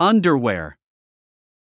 Underwear.